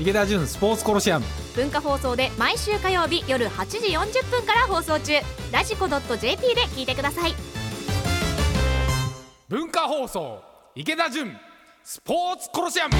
池田純スポーツコロシアム。文化放送で毎週火曜日夜8時40分から放送中。ラジコ .jp で聞いてください。文化放送池田純スポーツコロシアム。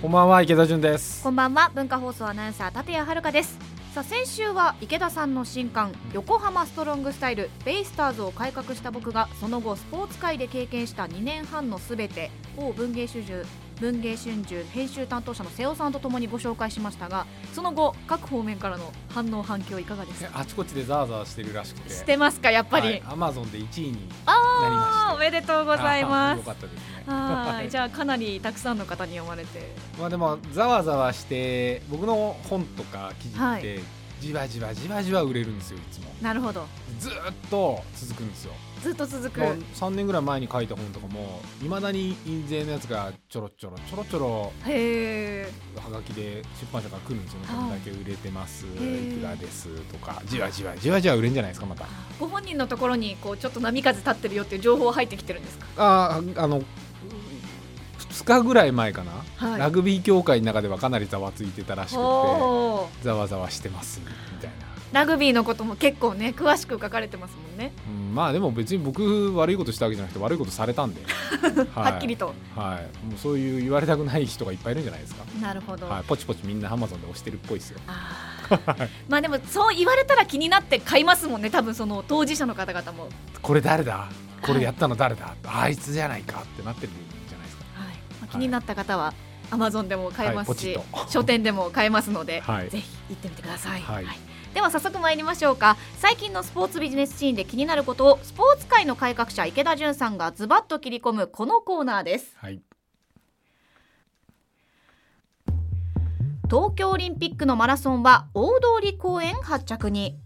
こんばんは池田純です。こんばんは文化放送アナウンサー立谷遥です。さあ先週は池田さんの新刊横浜ストロングスタイルベイスターズを改革した僕がその後スポーツ界で経験した2年半のすべてを文芸春秋文芸春秋編集担当者の瀬尾さんとともにご紹介しましたがその後各方面からの反応反響いかがですか？あちこちでザーザーしてるらしくて。してますかやっぱり、アマゾンで1位になりあーおめでとうございたます。よかったですね。はい。じゃあかなりたくさんの方に読まれて。まあでもざわざわして僕の本とか記事はってじわじわじわじわ売れるんですよいつも。なるほど。ずーっと続くんですよ。ずっと続く、まあ3年ぐらい前に書いた本とかもいまだに印税のやつがちょろちょろちょろちょろへえ。はがきで出版社から来るんですよね、はい。こんだけ売れてます。ーいくらですとか。じわじわじわじわ売れんじゃないですかまた。ご本人のところにこうちょっと波風立ってるよっていう情報入ってきてるんですか？あーあの2日ぐらい前かな、はい。ラグビー協会の中ではかなりざわついてたらしくてざわざわしてますみたいな、ラグビーのことも結構ね詳しく書かれてますもんね、うん、まあでも別に僕悪いことしたわけじゃなくて悪いことされたんで、はっきりと。はい、もうそういう言われたくない人がいっぱいいるんじゃないですか、なるほど、はい、ポチポチみんなアマゾンで押してるっぽいですよ。まあでもそう言われたら気になって買いますもんね多分その当事者の方々も、はいこれ誰だ？これやったの誰だ、あいつじゃないかってなってる気になった方はアマゾンでも買えますし、はい書店でも買えますので、はい。ぜひ行ってみてください、はい。では早速参りましょうか。最近のスポーツビジネスシーンで気になることをスポーツ界の改革者池田純さんがズバッと切り込むこのコーナーです。はい。東京オリンピックのマラソンは大通公園発着に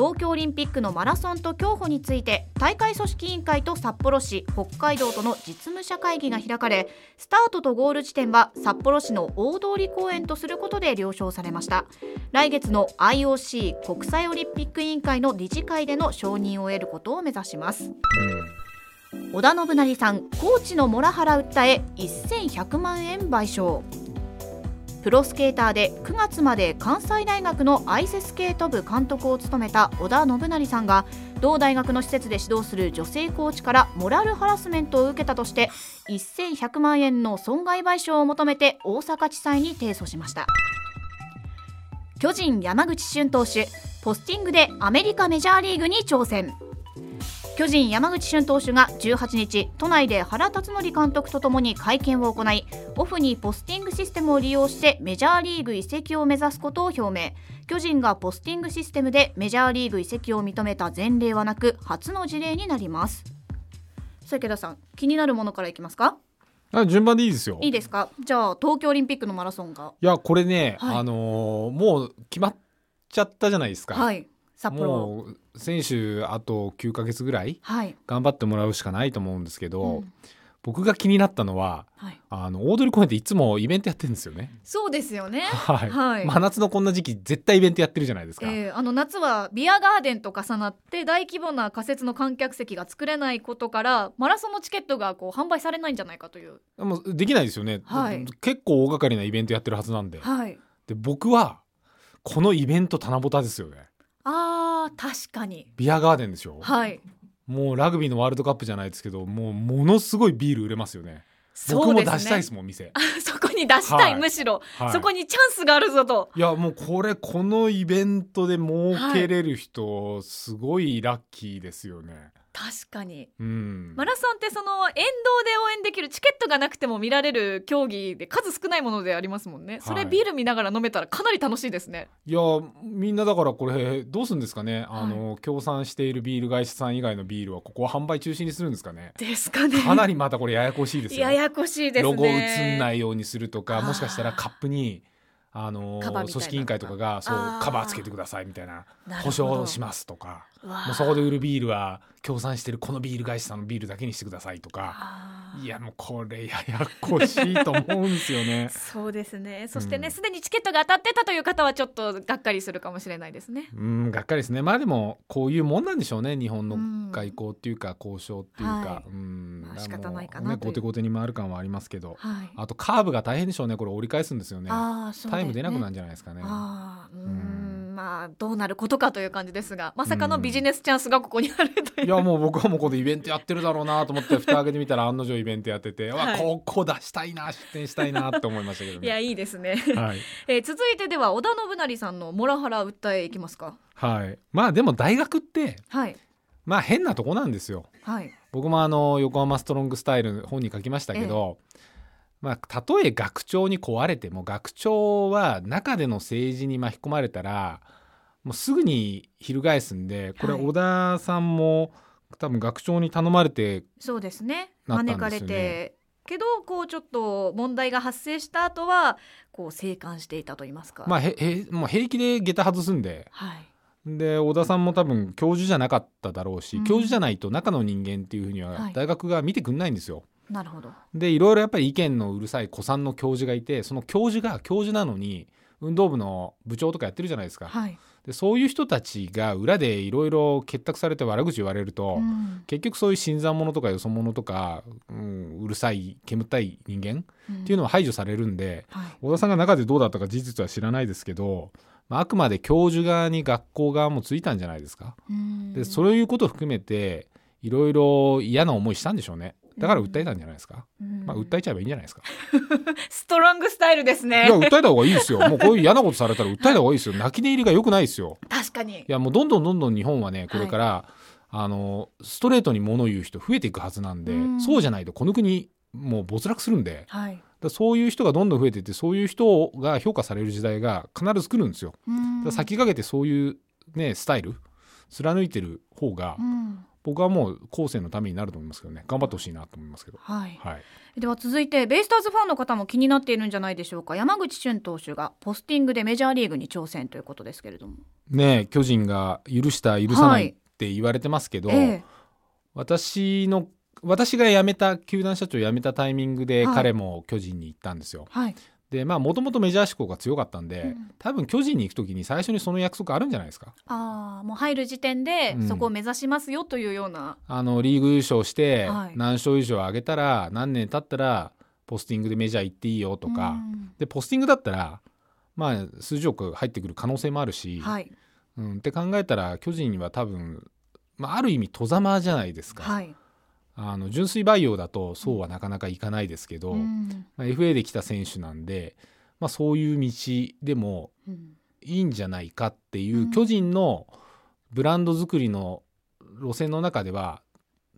東京オリンピックのマラソンと競歩について大会組織委員会と札幌市北海道との実務者会議が開かれスタートとゴール地点は札幌市の大通公園とすることで了承されました。来月の IOC 国際オリンピック委員会の理事会での承認を得ることを目指します。織田信成さんコーチのモラハラ訴え1100万円賠償プロスケーターで9月まで関西大学のアイススケート部監督を務めた織田信成さんが同大学の施設で指導する女性コーチからモラルハラスメントを受けたとして1100万円の損害賠償を求めて大阪地裁に提訴しました。巨人山口俊投手ポスティングでアメリカメジャーリーグに挑戦。巨人山口俊投手が18日都内で原辰徳監督とともに会見を行いオフにポスティングシステムを利用してメジャーリーグ移籍を目指すことを表明。巨人がポスティングシステムでメジャーリーグ移籍を認めた前例はなく初の事例になります。さあ池田さん気になるものからいきますか？あ順番でいいですよ。いいですか？じゃあ東京オリンピックのマラソンが。いやこれね、はい。あのーもう決まっちゃったじゃないですか、はい札幌。もう選手あと9ヶ月ぐらいはい、頑張ってもらうしかないと思うんですけど、うん。僕が気になったのははい、あの大通公園っていつもイベントやってるんですよね。そうですよね。はい、はい。真夏のこんな時期絶対イベントやってるじゃないですか。えーあの夏はビアガーデンと重なって大規模な仮設の観客席が作れないことからマラソンのチケットがこう販売されないんじゃないかという。もうできないですよね、はい。結構大掛かりなイベントやってるはずなんで。はい。で僕はこのイベント七夕ですよね。あー確かに。ビアガーデンでしょ、はい。もうラグビーのワールドカップじゃないですけどもうものすごいビール売れますよね。僕も出したいですもん店。そこに出したい、はい。むしろ、はい。そこにチャンスがあるぞと。いやもうこれこのイベントで儲けれる人、すごいラッキーですよね。確かに。うん。マラソンってその沿道で応援できるチケットがなくても見られる競技で数少ないものでありますもんね。それはいビール見ながら飲めたらかなり楽しいですね。いやみんなだからこれどうするんですかね、あの協賛しているビール会社さん以外のビールはここは販売中止にするんですかね？ですかね。かなりまたこれややこしいですよ。ややこしいですね。ロゴ映んないようにするとかもしかしたらカップにあの組織委員会とかがそうカバーつけてくださいみたいな保証しますとかもうそこで売るビールは協賛してるこのビール会社さんのビールだけにしてくださいとか。いやもうこれややこしいと思うんですよね。そうですね。そしてうんねすで、にチケットが当たってたという方はちょっとがっかりするかもしれないですね。うんがっかりですね。まあでもこういうもんなんでしょうね。日本のうん外交っていうか交渉っていうか、はい。うん。まあ仕方ないかなという。後手後手に回る感はありますけど。はい。あとカーブが大変でしょうね。これ折り返すんですよね。ね。タイム出なくなるんじゃないですかね。あーうん。まあどうなることかという感じですがまさかのビジネスチャンスがここにあるという、いやもう僕はもうここでイベントやってるだろうなと思って蓋開けてみたら案の定イベントやってて、はい。わここ出したいな出店したいなって思いましたけどいやね。いいですね、はい、えー続いてでは織田信成さんのモラハラ訴えいきますか？はい、まあでも大学ってはい。まあ変なとこなんですよ。はい。僕もあの横浜ストロングスタイル本に書きましたけど、まあ、たとえ学長に壊れても学長は中での政治に巻き込まれたらもうすぐに翻すんでこれはい小田さんも多分学長に頼まれてそうですね。招かれて。けどこうちょっと問題が発生した後はこう静観していたと言いますか。まあへへもう平気で下駄外すんで。はい。で小田さんも多分教授じゃなかっただろうし、うん。教授じゃないと中の人間っていうふうにははい。大学が見てくんないんですよ。なるほど。でいろいろやっぱり意見のうるさい古参の教授がいてその教授が教授なのに運動部の部長とかやってるじゃないですか。はい、でそういう人たちが裏でいろいろ結託されて悪口言われると、うん。結局そういう新参者とかよそ者とか、うん、うるさい煙たい人間っていうのは排除されるんで、はい。小田さんが中でどうだったか事実は知らないですけど、まあ、あくまで教授側に学校側もついたんじゃないですか。うん。でそういうことを含めていろいろ嫌な思いしたんでしょうねだから訴えたんじゃないですか、うん。まあ、訴えちゃえばいいんじゃないですか、ストロングスタイルですね。いや訴えた方がいいですよ。もうこういう嫌なことされたら訴えた方がいいですよ。泣き寝入りが良くないですよ。確かに。いやもうどんどんどんどん日本はねこれから、あのストレートに物を言う人増えていくはずなんで、うん。そうじゃないとこの国もう没落するんではい。らそういう人がどんどん増えていってそういう人が評価される時代が必ず来るんですよ。だから先駆けてそういうねスタイル貫いてる方がうん僕はもう後世のためになると思いますけどね。頑張ってほしいなと思いますけど。はい。はい、では続いてベイスターズファンの方も気になっているんじゃないでしょうか。山口俊投手がポスティングでメジャーリーグに挑戦ということですけれども、ねえ巨人が許した許さなはいいって言われてますけど、ええ。私の私が辞めた球団社長辞めたタイミングではい彼も巨人に行ったんですよ。はいでまあもともとメジャー志向が強かったんで、うん。多分巨人に行く時に最初にその約束あるんじゃないですか。ああもう入る時点でうん。そこを目指しますよというような、あのリーグ優勝してはい。何勝以上上げたら何年経ったらポスティングでメジャー行っていいよとか、うん。でポスティングだったらまあ数十億入ってくる可能性もあるし、はい。うん、って考えたら巨人には多分、まあ、ある意味戸ざまじゃないですか、はい、あの純粋培養だとそうはなかなかいかないですけど、うん。まあ、FA で来た選手なんで、まあ、そういう道でもうん。いいんじゃないかっていううん。巨人のブランド作りの路線の中では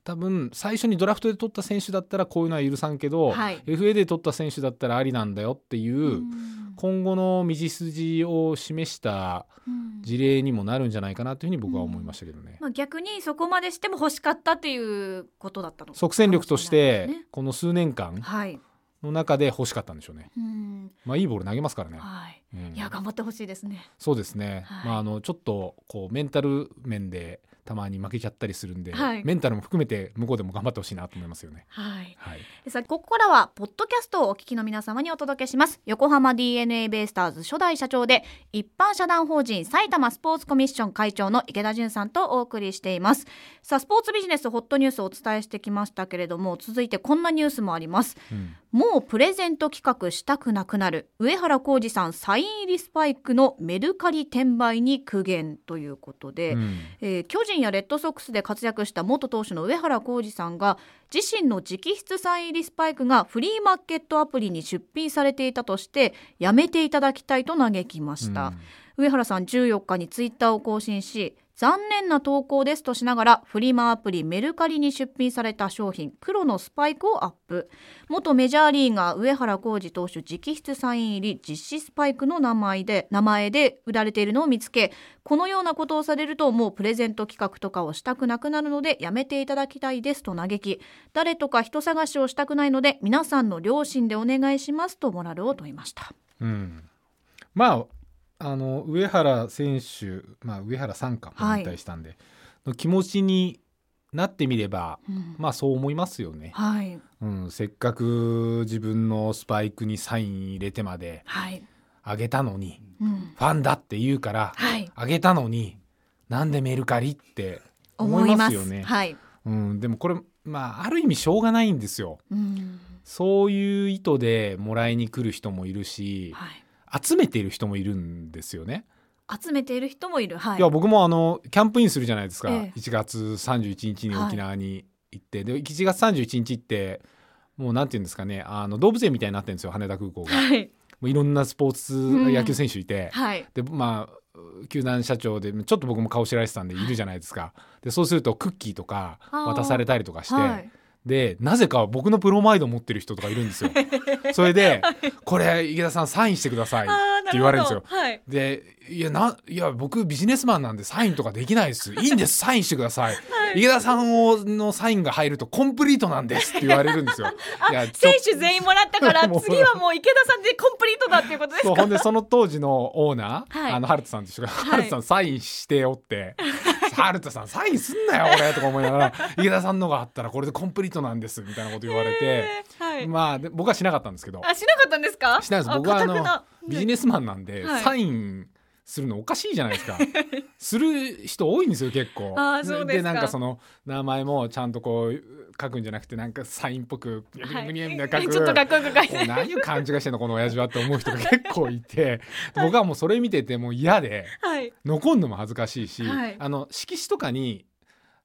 多分最初にドラフトで取った選手だったらこういうのは許さんけど、はい。FA で取った選手だったらありなんだよっていう、うん今後の道筋を示したうん。事例にもなるんじゃないかなというふうに僕は思いましたけどね。まあ、逆にそこまでしても欲しかったっていうことだったの即戦力としてこの数年間はい、の中で欲しかったんでしょうね。うん。まあいいボール投げますからね。はい、うん。いや頑張ってほしいですね。そうですね。はい。まああのちょっとこうメンタル面でたまに負けちゃったりするんで、はいメンタルも含めて向こうでも頑張ってほしいなと思いますよね。はいはい。でさあここからはポッドキャストをお聞きの皆様にお届けします横浜 DNA ベイスターズ初代社長で一般社団法人埼玉スポーツコミッション会長の池田純さんとお送りしていますさあスポーツビジネスホットニュースをお伝えしてきましたけれども続いてこんなニュースもありますうん。もうプレゼント企画したくなくなる上原浩二さんサイン入りスパイクのメルカリ転売に苦言ということで、うんえー巨人やレッドソックスで活躍した元投手の上原浩二さんが自身の直筆サイン入りスパイクがフリーマーケットアプリに出品されていたとしてやめていただきたいと嘆きました、上原さん14日にツイッターを更新し残念な投稿ですとしながらフリマアプリメルカリに出品された商品黒のスパイクをアップ元メジャーリーガー上原浩二投手直筆サイン入り実施スパイクの名前で名前で売られているのを見つけこのようなことをされるともうプレゼント企画とかをしたくなくなるのでやめていただきたいですと嘆き誰とか人探しをしたくないので皆さんの良心でお願いしますとモラルを問いました。うん。まああの上原選手、まあ上原さんかもはい。引退したんで、の気持ちになってみればうん。まあそう思いますよね、はい。うん、せっかく自分のスパイクにサイン入れてまではい、あげたのにうん、ファンだって言うからはい。あげたのになんでメルカリって思思いますよね。はい、うん、でもこれまあある意味しょうがないんですよ。うん、そういう意図でもらいに来る人もいるしはい、集めている人もいるんですよね。集めている人もいる。はい。いや僕もあのキャンプインするじゃないですか、ええ。1月31日に沖縄に行って、で1月31日ってもうなんていうんですかね。あの動物園みたいになってるんですよ羽田空港が。はい。もういろんなスポーツん野球選手いて、はい。でまあ球団社長でちょっと僕も顔知られてたんでいるじゃないですか。でそうするとクッキーとか渡されたりとかして、はいでなぜか僕のプロマイド持ってる人とかいるんですよ。それで「これ池田さんサインしてください」って言われるんですよ。はい。で「いやないや僕ビジネスマンなんでサインとかできないです。いいんです。サインしてください」池田さんをのサインが入るとコンプリートなんですって言われるんですよ。いや選手全員もらったから次はもう池田さんでコンプリートだっていうことですか？そうほんでその当時のオーナー、はい。あのハルトさんと一緒が、い。ハルトさんサインしてよって「ハルトさんサインすんなよ俺」とか思いながら「池田さんのがあったらこれでコンプリートなんです」みたいなこと言われて、えーはい。まあで僕はしなかったんですけど。あしなかったんですか？しないです。僕はあのビジネネスマンなんで、はい。サインするのおかしいじゃないですか。する人多いんですよ結構。あーそうですか。なんかその名前もちゃんとこう書くんじゃなくてなんかサインっぽくグニャグニャみたいな書く、ちょっとかっこよく書いてもう何を勘違いしてんのこの親父はって思う人が結構いて僕はもうそれ見ててもう嫌ではい残るのも恥ずかしいし、はいあの色紙とかに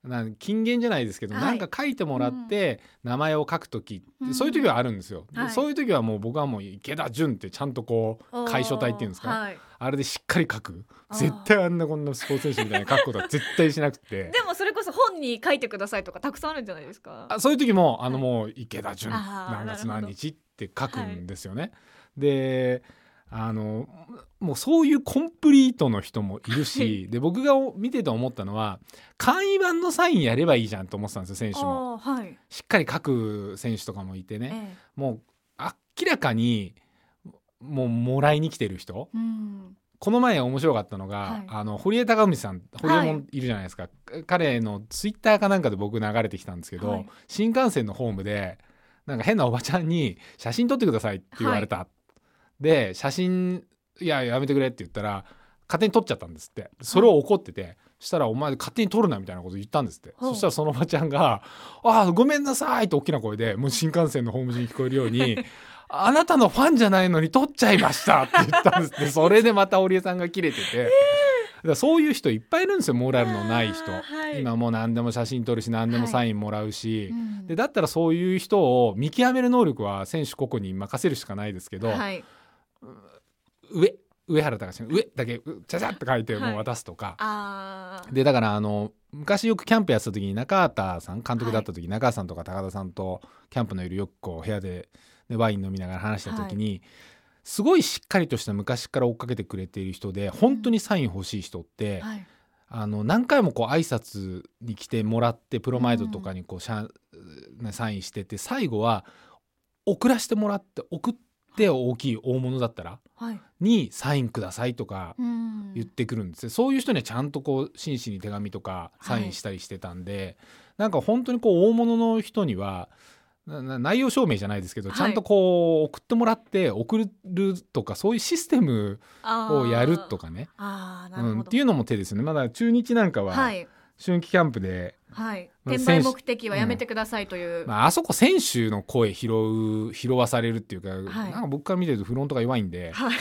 なん金言じゃないですけど、はい。なんか書いてもらって名前を書く時うん。そういう時はあるんですよ、ではい。そういう時はもう僕はもう池田純ってちゃんとこう楷書体っていうんですか、はい。あれでしっかり書く。絶対あんなこんなスポーツ選手みたいに書くことは絶対しなくて。でもそれこそ本に書いてくださいとかたくさんあるんじゃないですかあそういう時もあのはい。もう池田純何月何日って書くんですよね。であのもうそういうコンプリートの人もいるしで僕が見てて思ったのは簡易版のサインやればいいじゃんと思ってたんですよ選手も。はい。しっかり書く選手とかもいてね。えもう明らかにもうもらいに来てる人。えうん。この前面白かったのが、はい。あの堀江貴文さん堀江はい。もいるじゃないですか、彼のツイッターかなんかで僕流れてきたんですけど、はい。新幹線のホームでなんか変なおばちゃんに「写真撮ってください」って言われた、で写真「いややめてくれ」って言ったら勝手に撮っちゃったんですって。それを怒ってて、そしたら「お前勝手に撮るな」みたいなこと言ったんですって、ほうそしたらそのおばちゃんが「ああごめんなさい」って大きな声でもう新幹線のホーム中に聞こえるように あなたのファンじゃないのに撮っちゃいましたって言ったんですって。それでまた織江さんが切れてて、だそういう人いっぱいいるんですよモラルのない人、はい。今もう何でも写真撮るし何でもサインもらうし、うん。でだったらそういう人を見極める能力は選手個々に任せるしかないですけど、はい上上原隆の上だけうちゃちゃって書いてもう渡すとか、でだからあの昔よくキャンプやってた時に中畑さん監督だった時、中畑さんとか高田さんとキャンプの夜よくこう部屋で、ね、ワイン飲みながら話した時に、すごいしっかりとした昔から追っかけてくれている人で本当にサイン欲しい人って、はい。あの何回もこう挨拶に来てもらってプロマイドとかにこうシャン、ねサインしてて最後は送らせてもらって送って大きい大物だったらはい。にサインくださいとかうん。言ってくるんですよ、そういう人にはちゃんとこう真摯に手紙とかサインしたりしてたんで、なんか本当にこう大物の人には内容証明じゃないですけど、はい。ちゃんとこう送ってもらって送るとかそういうシステムをやるとかかね、うん、っていうのも手ですよね。まだ中日なんかははい。春季キャンプで、はい。まあ転売目的はやめてくださいという、まああそこ選手の声拾う拾わされるっていうか、はい。なんか僕から見てるとフロントが弱いんで。はい。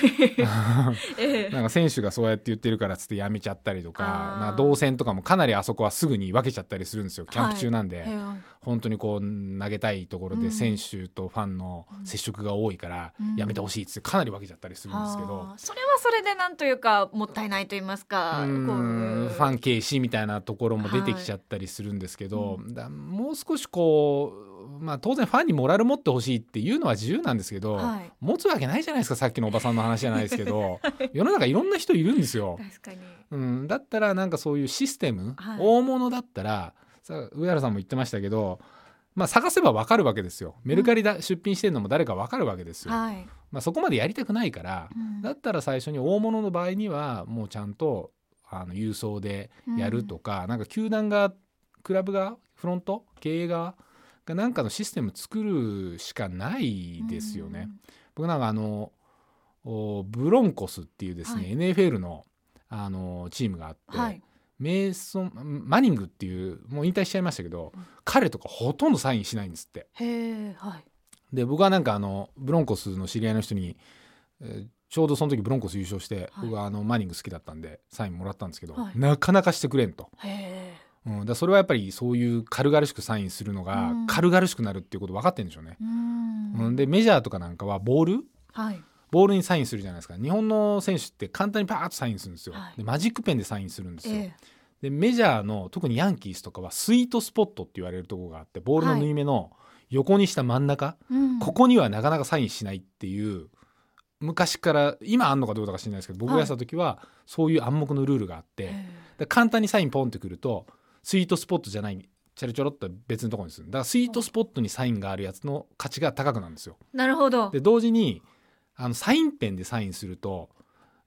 ええ。なんか選手がそうやって言ってるからっつってやめちゃったりとかな動線とかもかなりあそこはすぐに分けちゃったりするんですよ。キャンプ中なんで、ええ。本当にこう投げたいところうん。で選手とファンの接触が多いからうん。やめてほしいっつってかなり分けちゃったりするんですけど、あーそれはそれでなんというかもったいないと言いますかファン軽視みたいなところも出てきちゃったりするんですけど、だもう少しこう、まあ、当然ファンにモラル持ってほしいっていうのは自由なんですけど、はい。持つわけないじゃないですかさっきのおばさんの話じゃないですけど 世の中いろんな人いるんですよ。うん、だったらなんかそういうシステム、はい。大物だったらさ上原さんも言ってましたけど、まあ、探せば分かるわけですよ。メルカリだ、出品してるのも誰か分かるわけですよ、はい、まあ、そこまでやりたくないからうん。だったら最初に大物の場合にはもうちゃんとあの郵送でやるとか、なんか球団がクラブがフロント経営側がなんかのシステム作るしかないですよね。僕なんかあのおブロンコスっていうですね、はい。NFL のあのチームがあって、はい。メイソンマニングっていうもう引退しちゃいましたけど、彼とかほとんどサインしないんですって。へえはい。で僕はなんかあのブロンコスの知り合いの人に、えーちょうどその時ブロンコス優勝して、はい。僕はあのマニング好きだったんでサインもらったんですけど、はい。なかなかしてくれんと、へえうん、だそれはやっぱりそういう軽々しくサインするのがうん。軽々しくなるっていうこと分かってるんでしょうね。うん。うん、でメジャーとかなんかはボール？はい。ボールにサインするじゃないですか。日本の選手って簡単にパーッとサインするんですよ、はい。でマジックペンでサインするんですよ、えでメジャーの特にヤンキースとかはスイートスポットって言われるところがあってボールの縫い目の横にした真ん中、えうん。ここにはなかなかサインしないっていう昔から今あんのかどうだか知らないですけど僕がやってた時はそういう暗黙のルールがあって、簡単にサインポンってくるとスイートスポットじゃないちょろちょろっと別のところにする。だからスイートスポットにサインがあるやつの価値が高くなるんですよ。えなるほど。で同時にあのサインペンでサインすると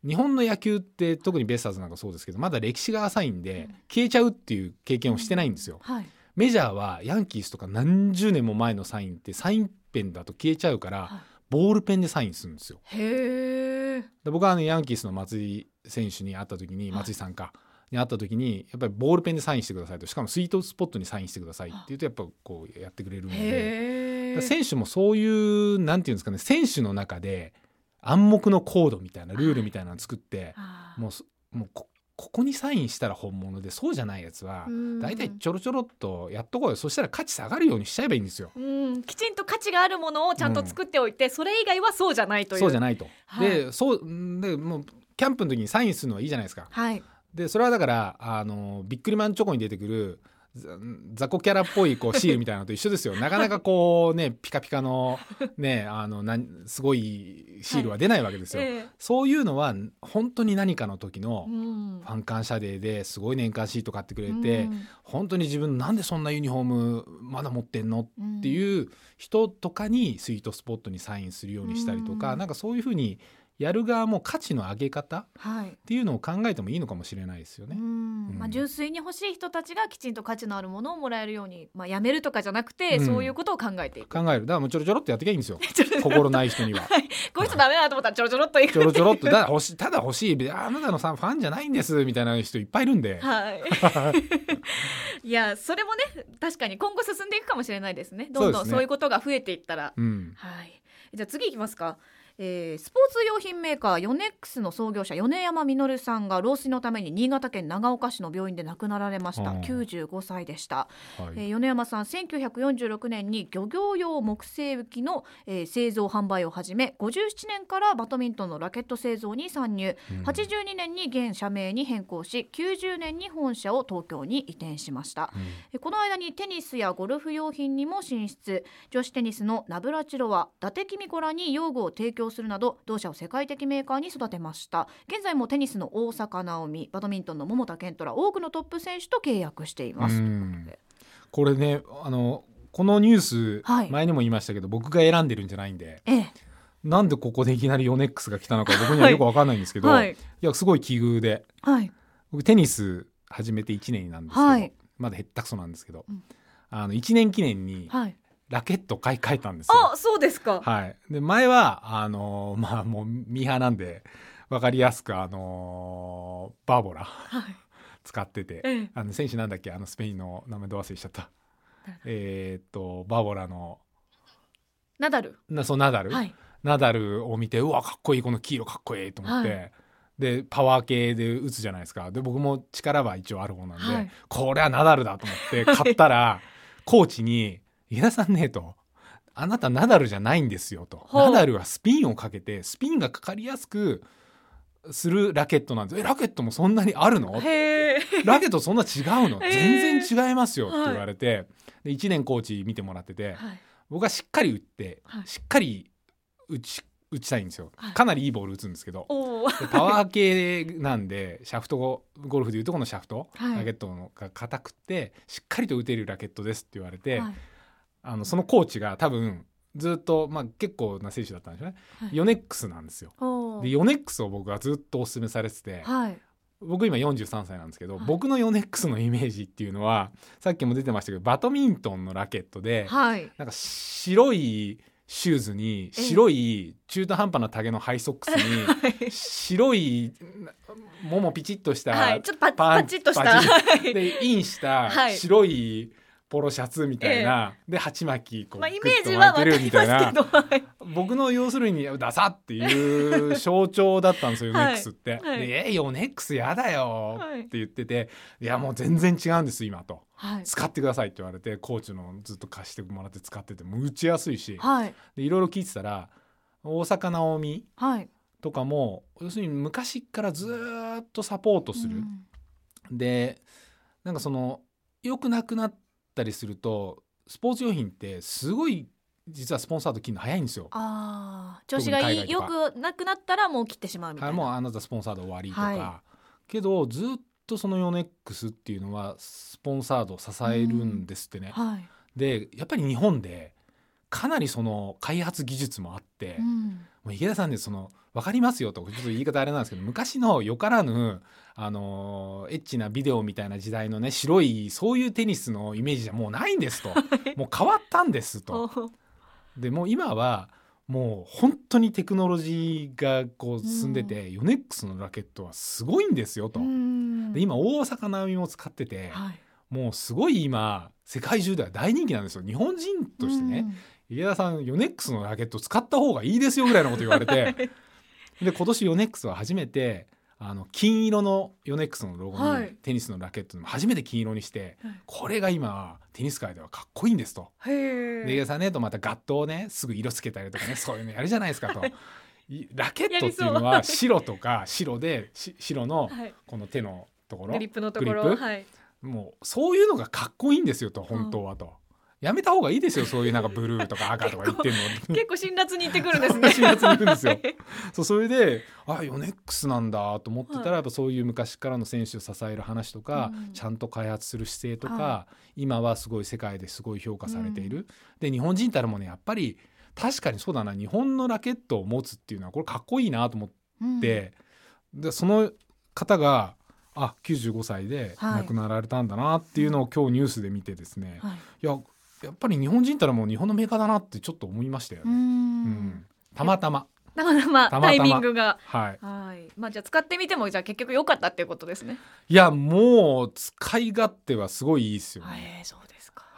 日本の野球って特にベイスターズなんかそうですけどまだ歴史が浅いんで、うん。消えちゃうっていう経験をしてないんですよ。はい。メジャーはヤンキースとか何十年も前のサインってサインペンだと消えちゃうから、はい。ボールペンでサインするんですよ。へ僕はあのヤンキースの松井選手に会った時にはい。松井さんか、に会った時にやっぱりボールペンでサインしてくださいとしかもスイートスポットにサインしてくださいって言うとやっぱこうやってくれるんで。選手もそういうなんていうんですかね選手の中で暗黙のコードみたいなルールみたいなの作って、もうそもうこここにサインしたら本物でそうじゃないやつはうん大体ちょろちょろっとやっとこうよそしたら価値下がるようにしちゃえばいいんですよ。うん、きちんと価値があるものをちゃんと作っておいて、それ以外はそうじゃないという。そうじゃないと。はいでそうんでもうキャンプの時にサインするのはいいじゃないですか。はい。でそれはだからあのビックリマンチョコに出てくるざ雑魚キャラっぽいこう シールみたいなのと一緒ですよ。なかなかこうねピカピカのねあのなんすごいシールは出ないわけですよ、えそういうのは本当に何かの時のファン感謝デーですごい年間シート買ってくれて、うん。本当に自分なんでそんなユニフォームまだ持ってんの？ってうんいう人とかにスイートスポットにサインするようにしたりとか、うん。なんかそういうふうにやる側も価値の上げ方っはい。ていうのを考えてもいいのかもしれないですよね。うんうんまあ、純粋に欲しい人たちがきちんと価値のあるものをもらえるように、まあ、やめるとかじゃなくて、うんそういうことを考えていく。考えるだからもうちょろちょろっとやってきゃいいんですよ 心ない人には。この人ダメだなと思ったらちょろちょろっといくちょろちょろっとだ欲しいただ欲しいああなたのさファンじゃないんですみたいな人いっぱいいるんで、はい。いやそれもね確かに今後進んでいくかもしれないですね。どんどんそういうことが増えていったら。うん、はい。じゃあ次いきますか。えースポーツ用品メーカーヨネックスの創業者米山実さんが老衰のために新潟県長岡市の病院で亡くなられました。うん95歳でした、はい。えー米山さん1946年に漁業用木製浮きの、えー製造販売を始め57年からバドミントンのラケット製造に参入、うん。82年に現社名に変更し90年に本社を東京に移転しました。うん。えこの間にテニスやゴルフ用品にも進出。女子テニスのナブラチロワ伊達公子らに用具を提供するなど同社を世界的メーカーに育てました。現在もテニスの大坂なおみバドミントンの桃田賢斗ら多くのトップ選手と契約しています、うん。これねあのこのニュース、はい。前にも言いましたけど僕が選んでるんじゃないんでええ。なんでここでいきなりヨネックスが来たのか僕にはよく分かんないんですけど、はい。いやすごい奇遇ではい。僕テニス始めて1年なんですけど、はい。まだへったくそなんですけど、うん。あの1年記念にはいラケット買い替えたんですよ。あそうですか。はい、で前はあのー まあもうミーハーなんで分かりやすくあのーバーボラはい。使っててええ。あの選手なんだっけあのスペインの名前ど忘れしちゃった。えーっとバーボラの。ナダル？なそうナダル、はい。ナダルを見てうわかっこいいこの黄色かっこいいと思って、はでパワー系で打つじゃないですか。で僕も力は一応ある方なんで、はい。これはナダルだと思って買ったら、コーチに「池田さんね」と。あなたナダルじゃないんですよと。ほう。ナダルはスピンをかけてスピンがかかりやすくするラケットなんです。えラケットもそんなにあるの？ラケットそんな違うの？全然違いますよって言われて、で1年コーチ見てもらってて、はい。僕はしっかり打って、はい。しっかり打ち打ちたいんですよ、はい。かなりいいボール打つんですけどパワー系なんでシャフトゴゴルフでいうとこのシャフト、はい。ラケットのが硬くてしっかりと打てるラケットですって言われて、はいあのそのコーチが多分ずっと、まあ、結構な選手だったんですよね、はい。ヨネックスなんですよ。でヨネックスを僕はずっとお勧めされてて、はい。僕今43歳なんですけど、はい。僕のヨネックスのイメージっていうのはさっきも出てましたけどバドミントンのラケットで、はい。なんか白いシューズに白い中途半端な丈のハイソックスに はい。白いももピチッとした、はい。ちょっとパチッとした。でインしたはい。白いポロシャツみたいな、で鉢巻きこう、まあイメージは巻いてるみわかりますたいな。僕の要するにダサっていう象徴だったんですよ、はいヨネックスって。はい。でえヨネックスやだよはい。って言ってて、い、やもう全然違うんです今と。はい。使ってくださいって言われてコーチのずっと貸してもらって使っててもう打ちやすいし。はい。でいろいろ聞いてたら大坂なおみはい。とかも要するに昔からずーっとサポートする、うん。でなんかその良くなくなったりするとスポーツ用品ってすごい実はスポンサード切るの早いんですよ。ああ調子がいいよくなくなったらもう切ってしまうみたはいい、もうなあなたスポンサード終わりとか、はけどずっとそのヨネックスっていうのはスポンサードを支えるんですってね。はい。でやっぱり日本でかなりその開発技術もあって、うんもう池田さんでその分かりますよとちょっと言い方あれなんですけど昔のよからぬ、あのーエッチなビデオみたいな時代のね白いそういうテニスのイメージじゃもうないんですと。もう変わったんですと。おでもう今はもう本当にテクノロジーがこう進んでて、ヨネックスのラケットはすごいんですよと。うん。で今大坂なおみも使ってて、はい。もうすごい今世界中では大人気なんですよ。日本人としてね、池田さんヨネックスのラケット使った方がいいですよぐらいのこと言われて。で今年ヨネックスは初めてあの金色のヨネックスのロゴに、はい。テニスのラケットにも初めて金色にしてはい。これが今テニス界ではかっこいいんですと。で池田さんねとまたガットをねすぐ色つけたりとかねそういうのやるじゃないですかと。いラケットっていうのは白とか白でし白のはい。この手のところグリップのところもうそういうのがかっこいいんですよと本当はと。やめた方がいいですよそういうなんかブルーとか 赤とか言ってんの。結構辛辣に言ってくるんですね。辛辣に言うんですよ。そうそれであヨネックスなんだと思ってたら、はい。やっぱそういう昔からの選手を支える話とか、うん。ちゃんと開発する姿勢とか、は今はすごい世界ですごい評価されている、で日本人たるもねやっぱり確かにそうだな。日本のラケットを持つっていうのはこれかっこいいなと思っうん。て、でその方があ95歳ではい。亡くなられたんだなっていうのを今日ニュースで見てですね、はい。いややっぱり日本人たらもう日本のメーカーだなってちょっと思いましたようね。うん。ん。たまたま。たまたま。タイミングが。はい。はい。まあじゃあ使ってみてもじゃあ結局良かったっていうことですね。いやもう使い勝手はすごいいいですよね。はいそう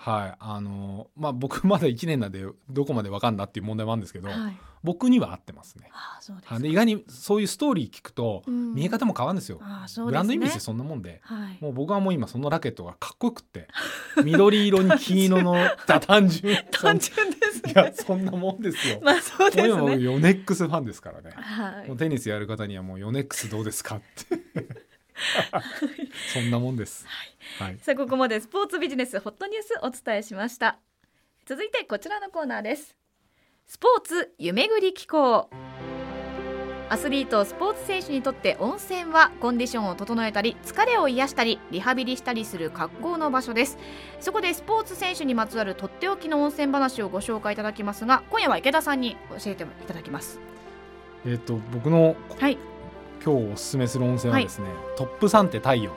はい、あのまあ僕まだ1年なんでどこまでわかんだっていう問題もあるんですけど、はい。僕には合ってますね。ああそうですで意外にそういうストーリー聞くとうん。見え方も変わるんですよ。あすね。ブランドイメージってそんなもんで。はい。もう僕はもう今そのラケットがかっこよくって緑色に金色の単純。単純。ですいやねそんなもんですよ。まあそうです今もうねヨネックスファンですからね。はい。もうテニスやる方にはもうヨネックスどうですかって そんなもんです。はい。さあここまでスポーツビジネスホットニュースお伝えしました。続いてこちらのコーナーです。スポーツ夢ぐり機構。アスリートスポーツ選手にとって温泉はコンディションを整えたり疲れを癒したりリハビリしたりする格好の場所です。そこでスポーツ選手にまつわるとっておきの温泉話をご紹介いただきますが今夜は池田さんに教えていただきます。えっ、と僕のはい今日おすすめする温泉はですね、トップサンテ太陽。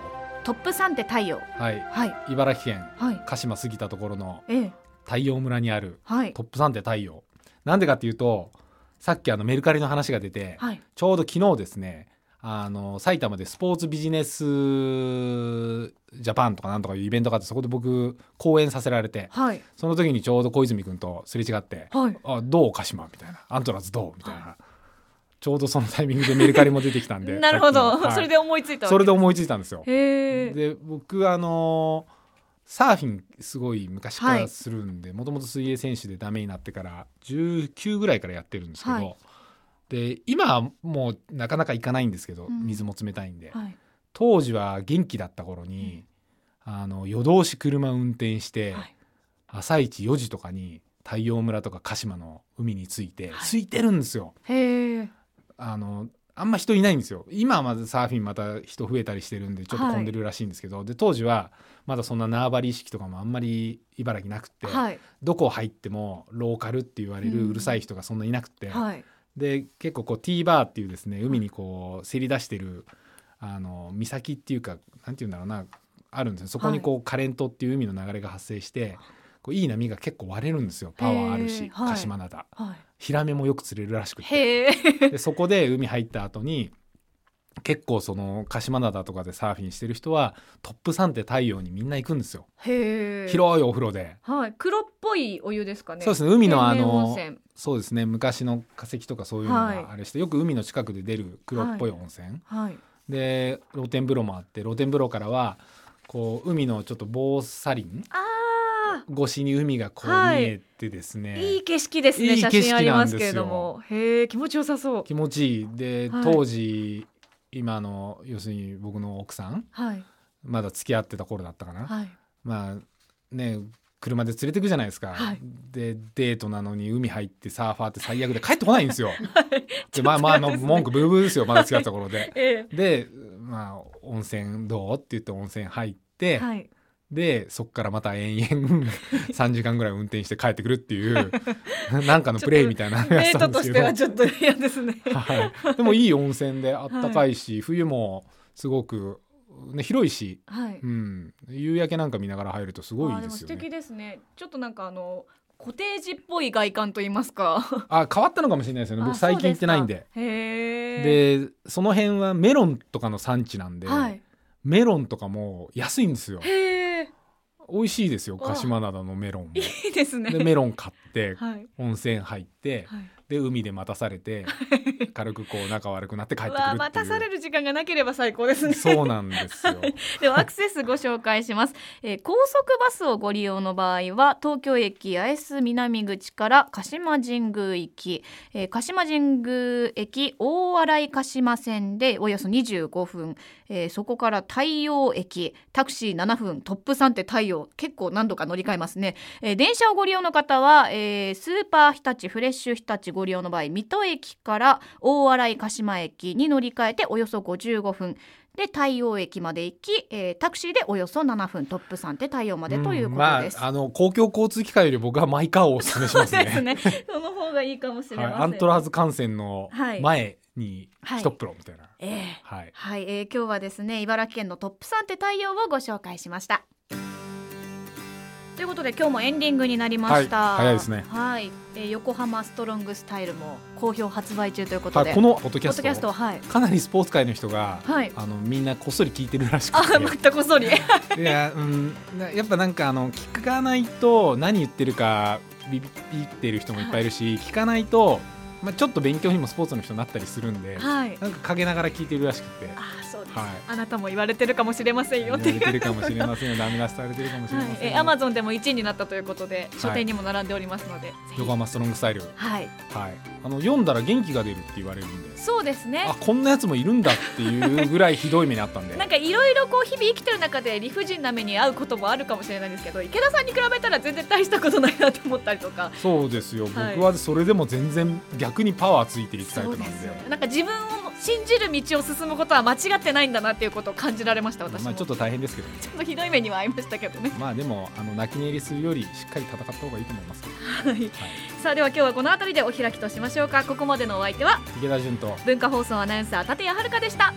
トップ3って太陽。はい。はい。茨城県はい。鹿島過ぎたところのええ。太陽村にあるはい。トップサンテ太陽。なんでかっていうとさっきあのメルカリの話が出て、はい。ちょうど昨日ですねあの埼玉でスポーツビジネスジャパンとかなんとかいうイベントがあってそこで僕講演させられてはい。その時にちょうど小泉君とすれ違ってはい「あどう鹿島?」みたいな「アントラーズどう?」みたいな、ちょうどそのタイミングでメルカリも出てきたんで なるほど、は。い。それで思いついたそれで思いついたんですよ。で僕あのサーフィンすごい昔からするんでもともと水泳選手でダメになってから19ぐらいからやってるんですけど、はい。で今はもうなかなか行かないんですけど、うん。水も冷たいんで、はい。当時は元気だった頃に、あの夜通し車運転して、はい。朝一4時とかに太陽村とか鹿島の海に着いて、はい。空いてるんですよ。へえあのあんま人いないんですよ。今はまずサーフィンまた人増えたりしてるんでちょっと混んでるらしいんですけど、で当時はまだそんな縄張り意識とかもあんまり茨城なくて、はい。どこ入ってもローカルって言われうん。るうるさい人がそんないなくて、はい。で結構こうティーバーっていうですね海にこうせり出してるあの岬っていうかなんて言うんだろうなあるんですよ。そこにこう、カレントっていう海の流れが発生してこういい波が結構割れるんですよ。パワーあるし鹿島灘、はヒラメもよく釣れるらしくい、てでそこで海入った後に結構その鹿島灘とかでサーフィンしてる人はトップサンって太陽にみんな行くんですよ。広いお風呂で。はい。黒っぽいお湯ですかね。そうですね。海のあの泉。そうですね。昔の化石とかそういうのはいがあれして、よく海の近くで出る黒っぽい温泉、はい。で露天風呂もあって露天風呂からはこう海のちょっと防砂林あ越しに海がこうはい見えてですね、ーい。い景色ですねいい写真ありますけれども。へえ気持ちよさそう。気持ちいい。で、はい。当時今の要するに僕の奥さん。はい。まだ付き合ってた頃だったかな、はい。まあね車で連れてくじゃないですか、はい。でデートなのに海入ってサーファーって最悪で帰ってこないんですよ。でまあまあ文句ブーブーですよ。まだ付き合ってた頃で。えでまあ温泉どう？って言って温泉入って、えはいでそっからまた延々 3時間ぐらい運転して帰ってくるっていう なんかのプレイみたいな のやデートとしってたんですけど。てはちょっと嫌ですね。はい、でもいい温泉であったかいし、冬もすごく、ね、広いし、はい。うん、夕焼けなんか見ながら入るとすごいですよね。敵ですね。ちょっとなんかあのコテージっぽい外観と言いますか。あ変わったのかもしれないですよね。僕あ最近行ってないんで。でその辺はメロンとかの産地なんで、はい。メロンとかも安いんですよ。へえ美味しいですよ。あ。鹿島灘のメロンもいいですね。でメロン買ってはい。温泉入ってはいで海で待たされて 軽くこう仲悪くなって帰ってくるっていう。待たされる時間がなければ最高ですね。そうなんですよ。ではアクセスご紹介します、えー高速バスをご利用の場合は東京駅八重洲南口から鹿島神宮行き、えー鹿島神宮駅大洗鹿島線でおよそ25分、えーそこから太陽駅タクシー7分。トップ3って太陽。結構何度か乗り換えますね、えー電車をご利用の方は、えースーパー日立フレッシュ日立ご利用の場合水戸駅から大洗鹿島駅に乗り換えておよそ55分で太陽駅まで行き、えータクシーでおよそ7分トップ3って太陽までということです。んまあ、あの公共交通機関より僕はマイカーをお勧めしますね。ですね。その方がいいかもしれません。はい、アントラーズ観戦のはい前にはい一プロみたいな。ええはい。はい、えー今日はですね茨城県のトップ3って太陽をご紹介しました。ということで今日もエンディングになりました。はい早いですねはい、えー横浜ストロングスタイルも好評発売中ということで、はい、このポッドキャスト？トはい。かなりスポーツ界の人が、はいあのみんなこっそり聞いてるらしあ、くまたこっそり。て いや、うん、なやっぱなんかあの聞かないと何言ってるかビビってる人もいっぱいいるし、聞かないと、まあ、ちょっと勉強にもスポーツの人になったりするんで、はい。なんか陰ながら聞いてるらしくて。あ、はい。あなたも言われてるかもしれませんよ言わっていう。れてるかもしれませんよ。ダメ出しされてるかもしれませんよ、はい、えアマゾンでも1位になったということで書店にも並んでおりますので、横浜ストロングスタイル。はい。はい、あの読んだら元気が出るって言われるんで。そうですね。あこんなやつもいるんだっていうぐらいひどい目にあったんで。なんかいろいろこう日々生きてる中で理不尽な目に遭うこともあるかもしれないんですけど池田さんに比べたら全然大したことないなと思ったりとか。そうですよ、はい。僕はそれでも全然逆にパワーついていくタイプなんで。よ。なんか自分を信じる道を進むことは間違ってないんだなっていうことを感じられました私も、まあ、ちょっと大変ですけどね。ちょっとひどい目には遭いましたけどね、まあでもあの泣き寝入りするよりしっかり戦った方がいいと思いますはい、さあでは今日はこの辺りでお開きとしましょうか。ここまでのお相手は池田純と文化放送アナウンサー立谷遥でした